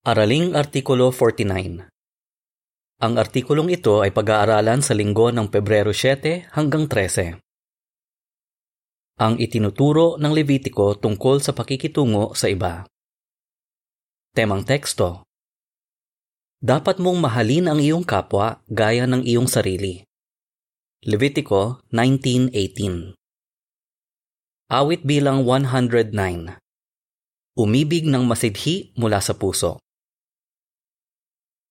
Araling Artikulo 49 Ang artikulong ito ay pag-aaralan sa linggo ng Pebrero 7 hanggang 13. Ang itinuturo ng Levitiko tungkol sa pakikitungo sa iba. Temang teksto Dapat mong mahalin ang iyong kapwa gaya ng iyong sarili. Levitiko 19.18 Awit bilang 109 Umibig ng masidhi mula sa puso.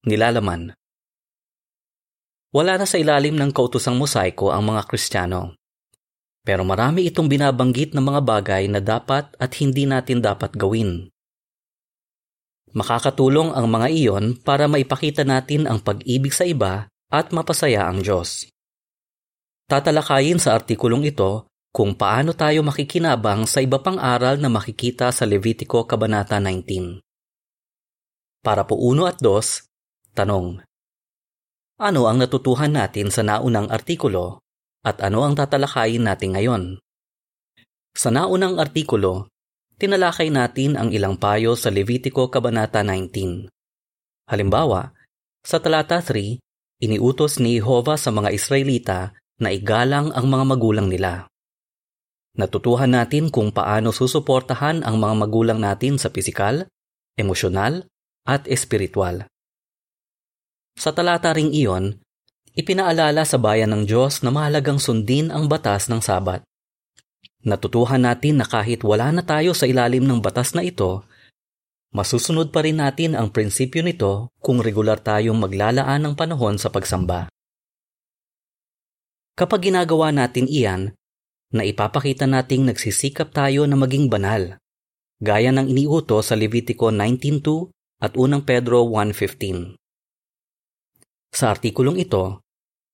Nilalaman Wala na sa ilalim ng kautosang mosaiko ang mga Kristiyano. Pero marami itong binabanggit ng mga bagay na dapat at hindi natin dapat gawin. Makakatulong ang mga iyon para maipakita natin ang pag-ibig sa iba at mapasaya ang Diyos. Tatalakayin sa artikulong ito kung paano tayo makikinabang sa iba pang aral na makikita sa Levitiko Kabanata 19. Para po uno at dos, tanong. Ano ang natutuhan natin sa naunang artikulo at ano ang tatalakayin natin ngayon? Sa naunang artikulo, tinalakay natin ang ilang payo sa Levitiko Kabanata 19. Halimbawa, sa talata 3, iniutos ni Jehovah sa mga Israelita na igalang ang mga magulang nila. Natutuhan natin kung paano susuportahan ang mga magulang natin sa pisikal, emosyonal, at espiritual. Sa talata ring iyon, ipinaalala sa bayan ng Diyos na mahalagang sundin ang batas ng Sabat. Natutuhan natin na kahit wala na tayo sa ilalim ng batas na ito, masusunod pa rin natin ang prinsipyo nito kung regular tayong maglalaan ng panahon sa pagsamba. Kapag ginagawa natin iyan, na ipapakita nating nagsisikap tayo na maging banal, gaya ng iniuto sa Levitico 19.2 at unang Pedro 1.15. Sa artikulong ito,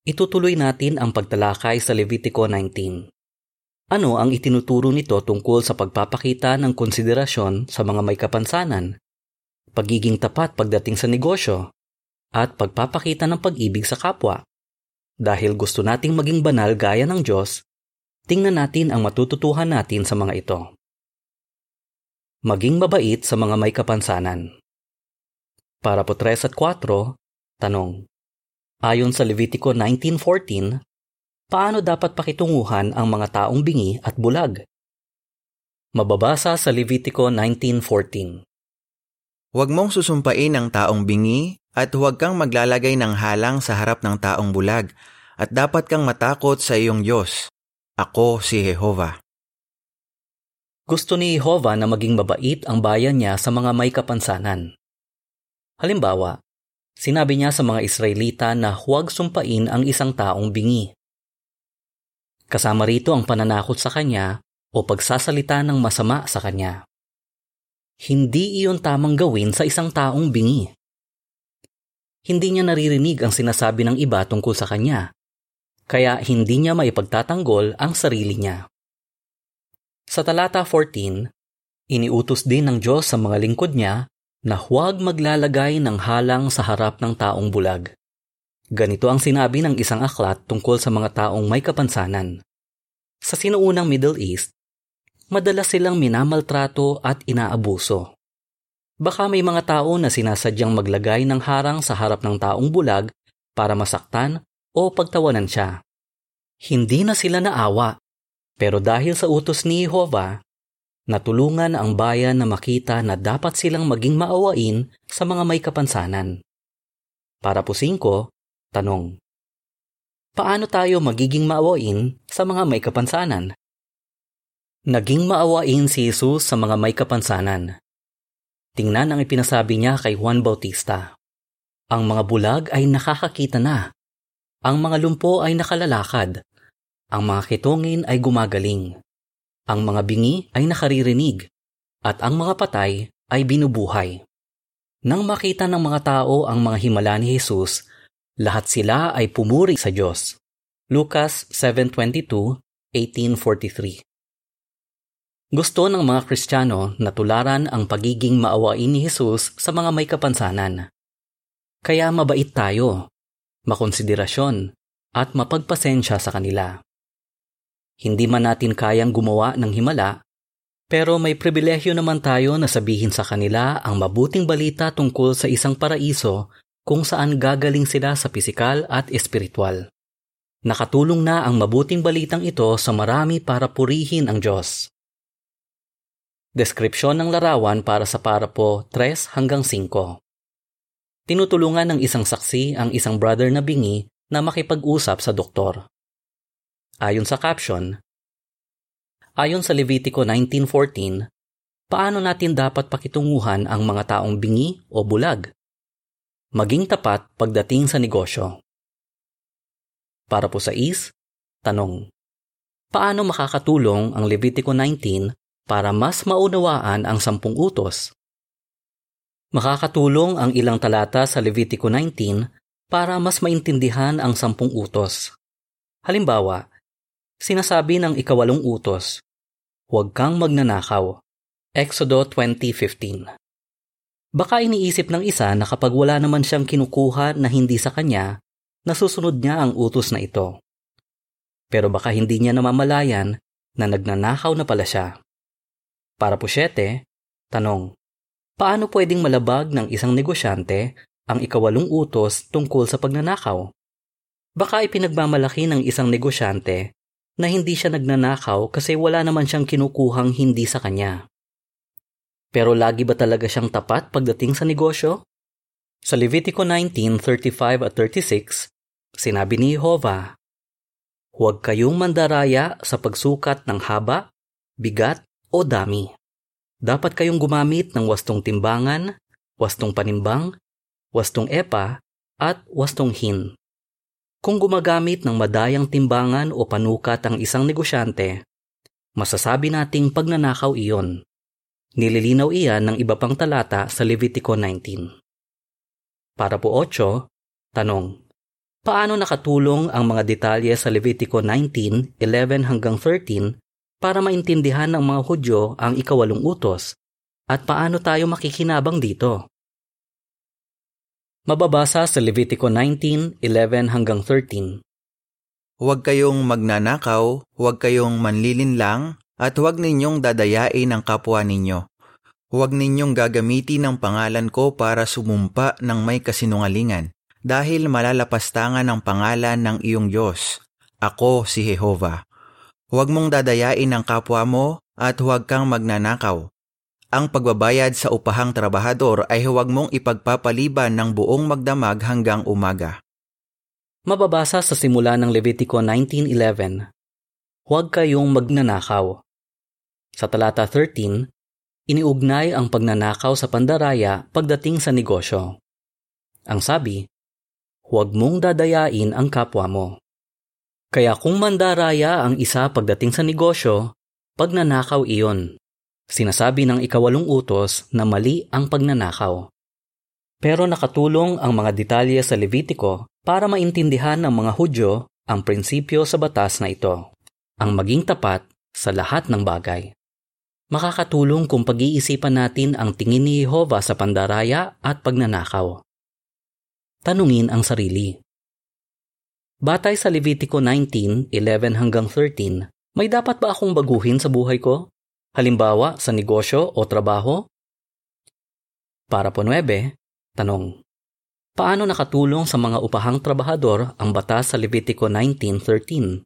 itutuloy natin ang pagtalakay sa Levitico 19. Ano ang itinuturo nito tungkol sa pagpapakita ng konsiderasyon sa mga may kapansanan, pagiging tapat pagdating sa negosyo, at pagpapakita ng pag-ibig sa kapwa? Dahil gusto nating maging banal gaya ng Diyos, Tingnan natin ang matututuhan natin sa mga ito. Maging mabait sa mga may kapansanan. Para po 3 at 4, tanong. Ayon sa Levitico 19.14, paano dapat pakitunguhan ang mga taong bingi at bulag? Mababasa sa Levitico 19.14. Huwag mong susumpain ang taong bingi at huwag kang maglalagay ng halang sa harap ng taong bulag at dapat kang matakot sa iyong Diyos. Ako si Jehova. Gusto ni Jehova na maging mabait ang bayan niya sa mga may kapansanan. Halimbawa, sinabi niya sa mga Israelita na huwag sumpain ang isang taong bingi. Kasama rito ang pananakot sa kanya o pagsasalita ng masama sa kanya. Hindi iyon tamang gawin sa isang taong bingi. Hindi niya naririnig ang sinasabi ng iba tungkol sa kanya kaya hindi niya maipagtatanggol ang sarili niya. Sa talata 14, iniutos din ng Diyos sa mga lingkod niya na huwag maglalagay ng halang sa harap ng taong bulag. Ganito ang sinabi ng isang aklat tungkol sa mga taong may kapansanan. Sa sinuunang Middle East, madalas silang minamaltrato at inaabuso. Baka may mga tao na sinasadyang maglagay ng harang sa harap ng taong bulag para masaktan o pagtawanan siya. Hindi na sila naawa, pero dahil sa utos ni Jehovah, natulungan ang bayan na makita na dapat silang maging maawain sa mga may kapansanan. Para po singko, tanong. Paano tayo magiging maawain sa mga may kapansanan? Naging maawain si Jesus sa mga may kapansanan. Tingnan ang ipinasabi niya kay Juan Bautista. Ang mga bulag ay nakakakita na ang mga lumpo ay nakalalakad. Ang mga kitongin ay gumagaling. Ang mga bingi ay nakaririnig. At ang mga patay ay binubuhay. Nang makita ng mga tao ang mga himala ni Jesus, lahat sila ay pumuri sa Diyos. Lucas 7.22, 1843 Gusto ng mga Kristiyano na tularan ang pagiging maawain ni Jesus sa mga may kapansanan. Kaya mabait tayo makonsiderasyon, at mapagpasensya sa kanila. Hindi man natin kayang gumawa ng himala, Pero may pribilehyo naman tayo na sabihin sa kanila ang mabuting balita tungkol sa isang paraiso kung saan gagaling sila sa pisikal at espiritual. Nakatulong na ang mabuting balitang ito sa marami para purihin ang Diyos. Deskripsyon ng larawan para sa parapo 3 hanggang 5. Tinutulungan ng isang saksi ang isang brother na bingi na makipag-usap sa doktor. Ayon sa caption, Ayon sa Levitico 19.14, paano natin dapat pakitunguhan ang mga taong bingi o bulag? Maging tapat pagdating sa negosyo. Para po sa is, tanong. Paano makakatulong ang Levitico 19 para mas maunawaan ang sampung utos? Makakatulong ang ilang talata sa Levitico 19 para mas maintindihan ang sampung utos. Halimbawa, sinasabi ng ikawalong utos, Huwag kang magnanakaw. Exodo 20.15 Baka iniisip ng isa na kapag wala naman siyang kinukuha na hindi sa kanya, nasusunod niya ang utos na ito. Pero baka hindi niya namamalayan na nagnanakaw na pala siya. Para po siyete, tanong, paano pwedeng malabag ng isang negosyante ang ikawalong utos tungkol sa pagnanakaw? Baka ipinagmamalaki ng isang negosyante na hindi siya nagnanakaw kasi wala naman siyang kinukuhang hindi sa kanya. Pero lagi ba talaga siyang tapat pagdating sa negosyo? Sa Levitico 19:35 at 36, sinabi ni Jehovah, Huwag kayong mandaraya sa pagsukat ng haba, bigat o dami. Dapat kayong gumamit ng wastong timbangan, wastong panimbang, wastong epa, at wastong hin. Kung gumagamit ng madayang timbangan o panukat ang isang negosyante, masasabi nating pagnanakaw iyon. Nililinaw iyan ng iba pang talata sa Levitico 19. Para po 8, tanong. Paano nakatulong ang mga detalye sa Levitico 19, 11 hanggang 13 para maintindihan ng mga Hudyo ang ikawalong utos? At paano tayo makikinabang dito? Mababasa sa Levitico 19:11 hanggang 13. Huwag kayong magnanakaw, huwag kayong manlilinlang, at huwag ninyong dadayain ang kapwa ninyo. Huwag ninyong gagamitin ang pangalan ko para sumumpa ng may kasinungalingan, dahil malalapastangan ang pangalan ng iyong Diyos. Ako si Jehova. Huwag mong dadayain ang kapwa mo at huwag kang magnanakaw. Ang pagbabayad sa upahang trabahador ay huwag mong ipagpapaliban ng buong magdamag hanggang umaga. Mababasa sa simula ng Levitico 19.11 Huwag kayong magnanakaw. Sa talata 13, iniugnay ang pagnanakaw sa pandaraya pagdating sa negosyo. Ang sabi, huwag mong dadayain ang kapwa mo. Kaya kung mandaraya ang isa pagdating sa negosyo, pagnanakaw iyon. Sinasabi ng ikawalong utos na mali ang pagnanakaw. Pero nakatulong ang mga detalye sa Levitiko para maintindihan ng mga Hudyo ang prinsipyo sa batas na ito, ang maging tapat sa lahat ng bagay. Makakatulong kung pag-iisipan natin ang tingin ni Jehovah sa pandaraya at pagnanakaw. Tanungin ang sarili. Batay sa Levitiko 19:11 hanggang 13, may dapat ba akong baguhin sa buhay ko? Halimbawa, sa negosyo o trabaho? Para po 9, tanong. Paano nakatulong sa mga upahang trabahador ang batas sa Levitico 19.13?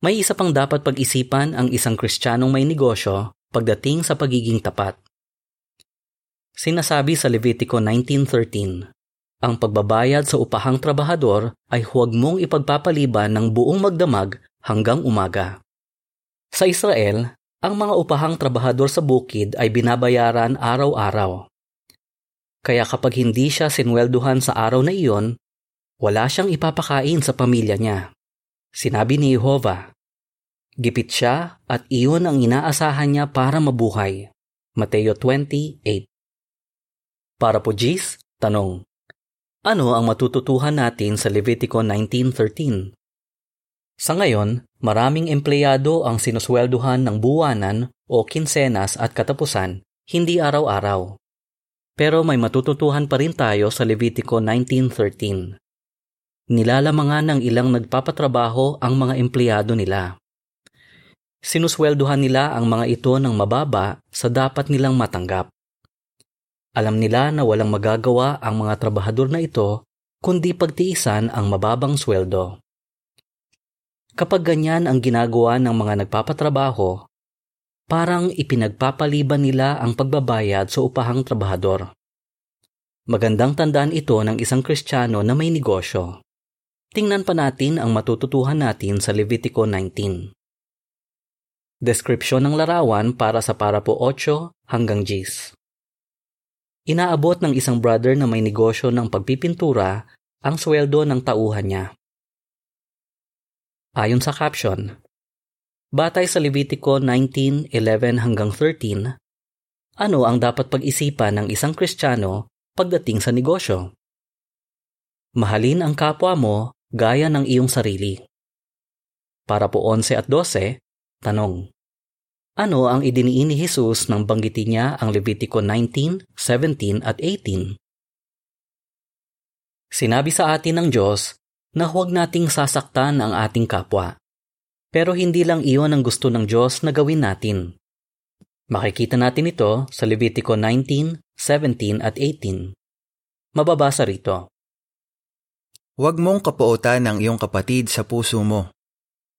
May isa pang dapat pag-isipan ang isang kristyanong may negosyo pagdating sa pagiging tapat. Sinasabi sa Levitico 19.13, ang pagbabayad sa upahang trabahador ay huwag mong ipagpapaliban ng buong magdamag hanggang umaga. Sa Israel, ang mga upahang trabahador sa bukid ay binabayaran araw-araw. Kaya kapag hindi siya sinwelduhan sa araw na iyon, wala siyang ipapakain sa pamilya niya. Sinabi ni Jehovah, Gipit siya at iyon ang inaasahan niya para mabuhay. Mateo 28 Para po Gis, tanong, ano ang matututuhan natin sa Levitico 19.13? Sa ngayon, maraming empleyado ang sinuswelduhan ng buwanan o kinsenas at katapusan, hindi araw-araw. Pero may matututuhan pa rin tayo sa Levitico 19.13. Nilalamangan ng ilang nagpapatrabaho ang mga empleyado nila. sinusweldohan nila ang mga ito ng mababa sa dapat nilang matanggap. Alam nila na walang magagawa ang mga trabahador na ito kundi pagtiisan ang mababang sweldo. Kapag ganyan ang ginagawa ng mga nagpapatrabaho, parang ipinagpapaliban nila ang pagbabayad sa upahang trabahador. Magandang tandaan ito ng isang Kristiyano na may negosyo. Tingnan pa natin ang matututuhan natin sa Levitico 19. Deskripsyon ng larawan para sa parapo 8 hanggang 10. Inaabot ng isang brother na may negosyo ng pagpipintura ang sweldo ng tauhan niya. Ayon sa caption, Batay sa Levitico 19:11 hanggang 13, ano ang dapat pag-isipan ng isang Kristiyano pagdating sa negosyo. Mahalin ang kapwa mo gaya ng iyong sarili. Para po 11 at 12, tanong. Ano ang idiniin ni Jesus nang banggitin niya ang Levitico 19, 17 at 18? Sinabi sa atin ng Diyos na huwag nating sasaktan ang ating kapwa. Pero hindi lang iyon ang gusto ng Diyos na gawin natin. Makikita natin ito sa Levitico 19, 17 at 18. Mababasa rito. Huwag mong kapuotan ang iyong kapatid sa puso mo.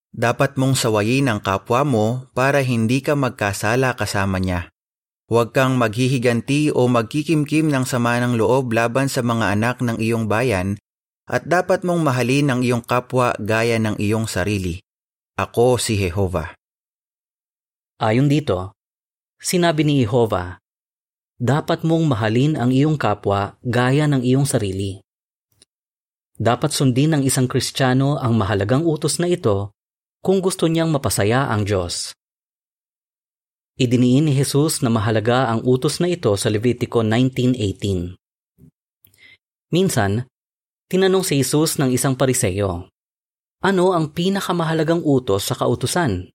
Dapat mong sawayin ang kapwa mo para hindi ka magkasala kasama niya. Huwag kang maghihiganti o magkikimkim ng sama ng loob laban sa mga anak ng iyong bayan at dapat mong mahalin ang iyong kapwa gaya ng iyong sarili. Ako si Jehova. Ayon dito, Sinabi ni Jehova, dapat mong mahalin ang iyong kapwa gaya ng iyong sarili. Dapat sundin ng isang Kristiyano ang mahalagang utos na ito kung gusto niyang mapasaya ang Diyos. Idiniin ni Jesus na mahalaga ang utos na ito sa Levitico 19.18. Minsan, tinanong si Jesus ng isang pariseyo, Ano ang pinakamahalagang utos sa kautusan?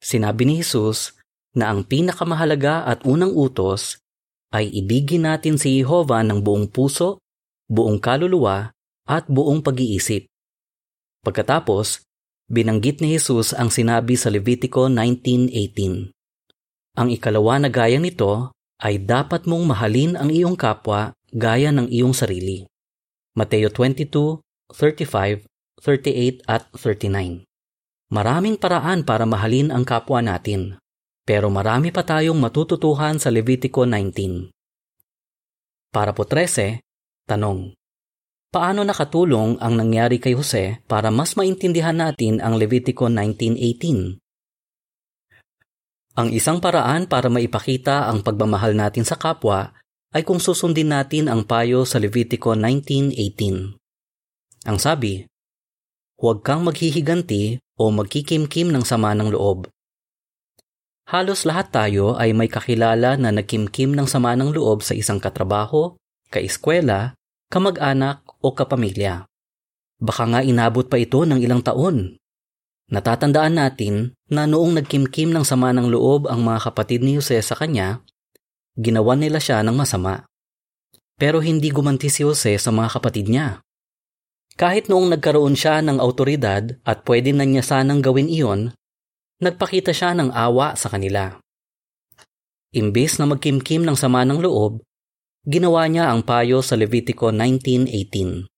Sinabi ni Jesus, na ang pinakamahalaga at unang utos ay ibigin natin si Jehova ng buong puso, buong kaluluwa, at buong pag-iisip. Pagkatapos, binanggit ni Jesus ang sinabi sa Levitico 19.18. Ang ikalawa na gaya nito ay dapat mong mahalin ang iyong kapwa gaya ng iyong sarili. Mateo 22, 35, 38 at 39. Maraming paraan para mahalin ang kapwa natin. Pero marami pa tayong matututuhan sa Levitico 19. Para po 13, tanong. Paano nakatulong ang nangyari kay Jose para mas maintindihan natin ang Levitico 19.18? Ang isang paraan para maipakita ang pagmamahal natin sa kapwa ay kung susundin natin ang payo sa Levitico 19.18. Ang sabi, Huwag kang maghihiganti o magkikimkim ng sama ng loob Halos lahat tayo ay may kakilala na nagkimkim ng sama ng loob sa isang katrabaho, kaeskwela, kamag-anak o kapamilya. Baka nga inabot pa ito ng ilang taon. Natatandaan natin na noong nagkimkim ng sama ng loob ang mga kapatid ni Jose sa kanya, ginawan nila siya ng masama. Pero hindi gumanti si Jose sa mga kapatid niya. Kahit noong nagkaroon siya ng autoridad at pwede na niya sanang gawin iyon, nagpakita siya ng awa sa kanila. Imbis na magkimkim ng sama ng loob, ginawa niya ang payo sa Levitico 19.18.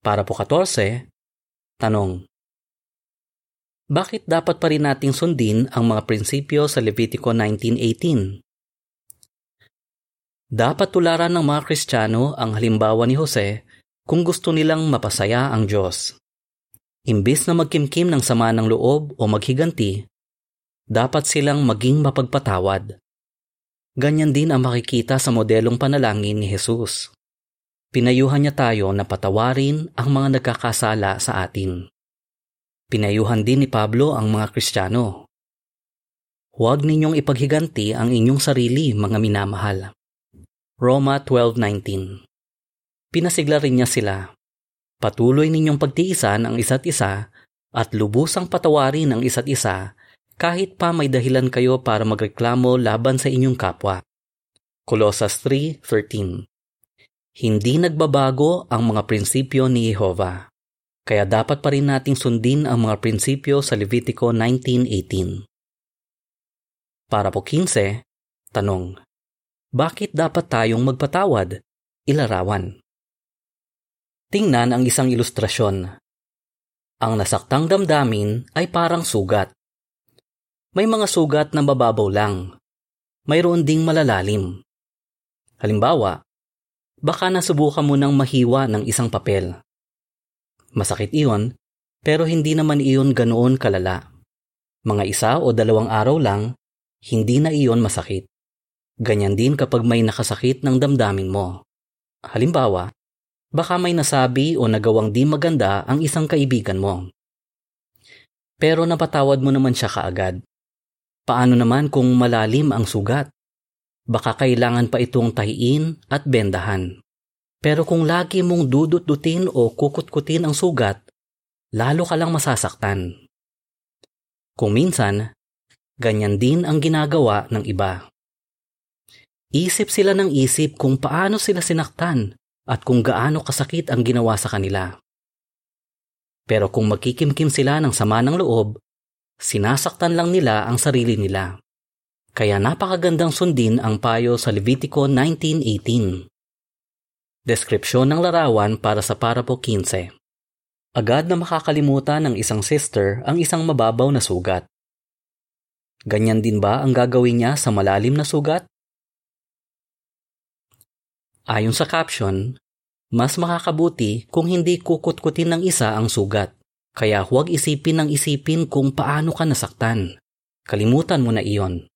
Para po 14, tanong. Bakit dapat pa rin nating sundin ang mga prinsipyo sa Levitico 19.18? Dapat tularan ng mga Kristiyano ang halimbawa ni Jose kung gusto nilang mapasaya ang Diyos. Imbis na magkimkim ng sama ng loob o maghiganti, dapat silang maging mapagpatawad. Ganyan din ang makikita sa modelong panalangin ni Jesus. Pinayuhan niya tayo na patawarin ang mga nagkakasala sa atin. Pinayuhan din ni Pablo ang mga Kristiyano. Huwag ninyong ipaghiganti ang inyong sarili, mga minamahal. Roma 12.19 Pinasigla rin niya sila Patuloy ninyong pagtiisan ang isa't isa at lubusang patawarin ang isa't isa kahit pa may dahilan kayo para magreklamo laban sa inyong kapwa. Colossus 3.13 Hindi nagbabago ang mga prinsipyo ni Jehova. Kaya dapat pa rin nating sundin ang mga prinsipyo sa Levitico 19.18. Para po 15, tanong. Bakit dapat tayong magpatawad? Ilarawan. Tingnan ang isang ilustrasyon. Ang nasaktang damdamin ay parang sugat. May mga sugat na mababaw lang. Mayroon ding malalalim. Halimbawa, baka nasubukan mo ng mahiwa ng isang papel. Masakit iyon, pero hindi naman iyon ganoon kalala. Mga isa o dalawang araw lang, hindi na iyon masakit. Ganyan din kapag may nakasakit ng damdamin mo. Halimbawa, baka may nasabi o nagawang di maganda ang isang kaibigan mo. Pero napatawad mo naman siya kaagad. Paano naman kung malalim ang sugat? Baka kailangan pa itong tahiin at bendahan. Pero kung lagi mong dudut-dutin o kukut-kutin ang sugat, lalo ka lang masasaktan. Kung minsan, ganyan din ang ginagawa ng iba. Isip sila ng isip kung paano sila sinaktan at kung gaano kasakit ang ginawa sa kanila. Pero kung magkikimkim sila ng sama ng loob, sinasaktan lang nila ang sarili nila. Kaya napakagandang sundin ang payo sa Levitico 19.18. Deskripsyon ng larawan para sa parapo 15. Agad na makakalimutan ng isang sister ang isang mababaw na sugat. Ganyan din ba ang gagawin niya sa malalim na sugat? Ayon sa caption, mas makakabuti kung hindi kukut-kutin ng isa ang sugat. Kaya huwag isipin ng isipin kung paano ka nasaktan. Kalimutan mo na iyon.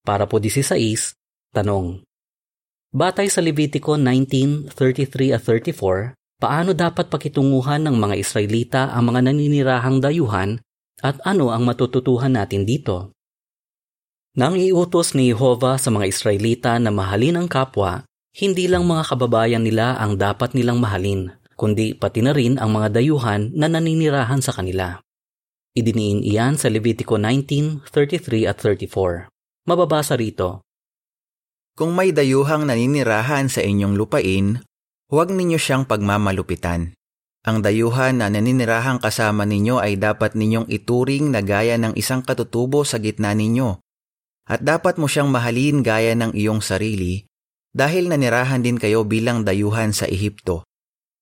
Para po 16, tanong. Batay sa Levitico 19:33 at 34, paano dapat pakitunguhan ng mga Israelita ang mga naninirahang dayuhan at ano ang matututuhan natin dito? Nang iutos ni Jehovah sa mga Israelita na mahalin ang kapwa, hindi lang mga kababayan nila ang dapat nilang mahalin, kundi pati na rin ang mga dayuhan na naninirahan sa kanila. Idiniin iyan sa Levitico 19:33 at 34. Mababasa rito, kung may dayuhang naninirahan sa inyong lupain, huwag ninyo siyang pagmamalupitan. Ang dayuhan na naninirahang kasama ninyo ay dapat ninyong ituring na gaya ng isang katutubo sa gitna ninyo. At dapat mo siyang mahalin gaya ng iyong sarili dahil nanirahan din kayo bilang dayuhan sa Ehipto.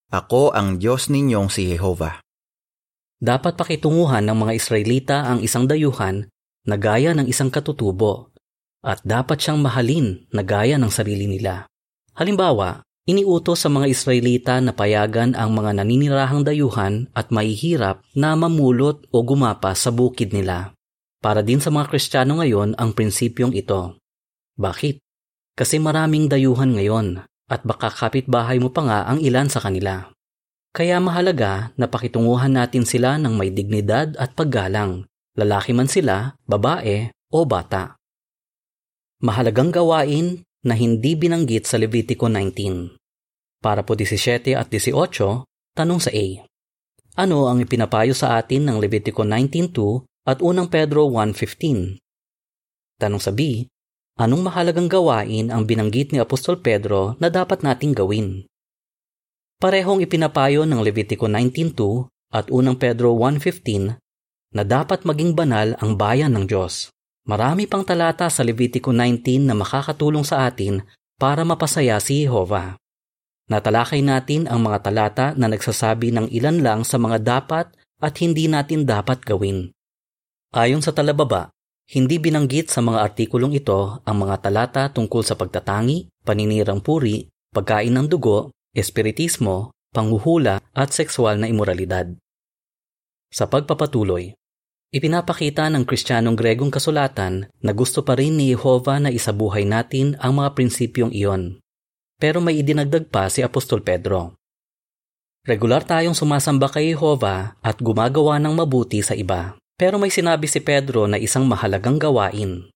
Ako ang Diyos ninyong si Jehova. Dapat pakitunguhan ng mga Israelita ang isang dayuhan na gaya ng isang katutubo at dapat siyang mahalin na gaya ng sarili nila. Halimbawa, iniutos sa mga Israelita na payagan ang mga naninirahang dayuhan at mahihirap na mamulot o gumapa sa bukid nila. Para din sa mga Kristiyano ngayon ang prinsipyong ito. Bakit? Kasi maraming dayuhan ngayon at baka kapitbahay mo pa nga ang ilan sa kanila. Kaya mahalaga na pakitunguhan natin sila ng may dignidad at paggalang, lalaki man sila, babae o bata. Mahalagang gawain na hindi binanggit sa Levitico 19. Para po 17 at 18, tanong sa A. Ano ang ipinapayo sa atin ng Levitico 19.2 at unang Pedro 1.15? Tanong sa B, anong mahalagang gawain ang binanggit ni Apostol Pedro na dapat nating gawin? Parehong ipinapayo ng Levitico 19.2 at unang Pedro 1.15 na dapat maging banal ang bayan ng Diyos. Marami pang talata sa Levitico 19 na makakatulong sa atin para mapasaya si Jehovah. Natalakay natin ang mga talata na nagsasabi ng ilan lang sa mga dapat at hindi natin dapat gawin. Ayon sa talababa, hindi binanggit sa mga artikulong ito ang mga talata tungkol sa pagtatangi, paninirang puri, pagkain ng dugo, espiritismo, panghuhula at sexual na imoralidad. Sa pagpapatuloy, Ipinapakita ng Kristiyanong Gregong kasulatan na gusto pa rin ni Jehovah na isabuhay natin ang mga prinsipyong iyon. Pero may idinagdag pa si Apostol Pedro. Regular tayong sumasamba kay Jehovah at gumagawa ng mabuti sa iba. Pero may sinabi si Pedro na isang mahalagang gawain.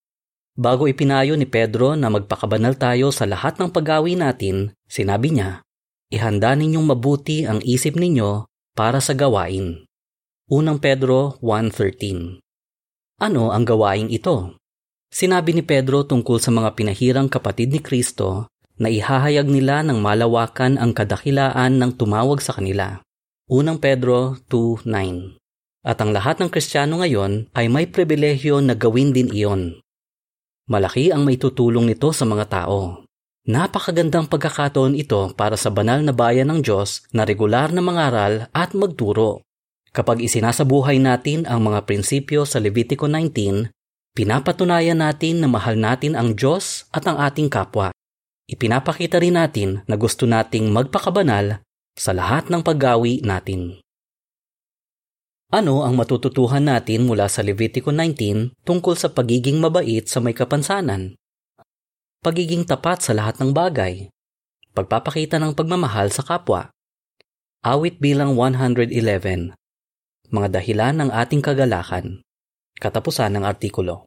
Bago ipinayo ni Pedro na magpakabanal tayo sa lahat ng paggawi natin, sinabi niya, Ihanda ninyong mabuti ang isip ninyo para sa gawain. Unang Pedro 1.13 Ano ang gawaing ito? Sinabi ni Pedro tungkol sa mga pinahirang kapatid ni Kristo na ihahayag nila ng malawakan ang kadakilaan ng tumawag sa kanila. 1 Pedro 2.9 At ang lahat ng Kristiyano ngayon ay may pribilehyo na gawin din iyon. Malaki ang may tutulong nito sa mga tao. Napakagandang pagkakataon ito para sa banal na bayan ng Diyos na regular na mangaral at magturo. Kapag isinasabuhay natin ang mga prinsipyo sa Levitico 19, pinapatunayan natin na mahal natin ang Diyos at ang ating kapwa. Ipinapakita rin natin na gusto nating magpakabanal sa lahat ng paggawi natin. Ano ang matututuhan natin mula sa Levitico 19 tungkol sa pagiging mabait sa may kapansanan? Pagiging tapat sa lahat ng bagay. Pagpapakita ng pagmamahal sa kapwa. Awit bilang 111. Mga dahilan ng ating kagalakan. Katapusan ng artikulo.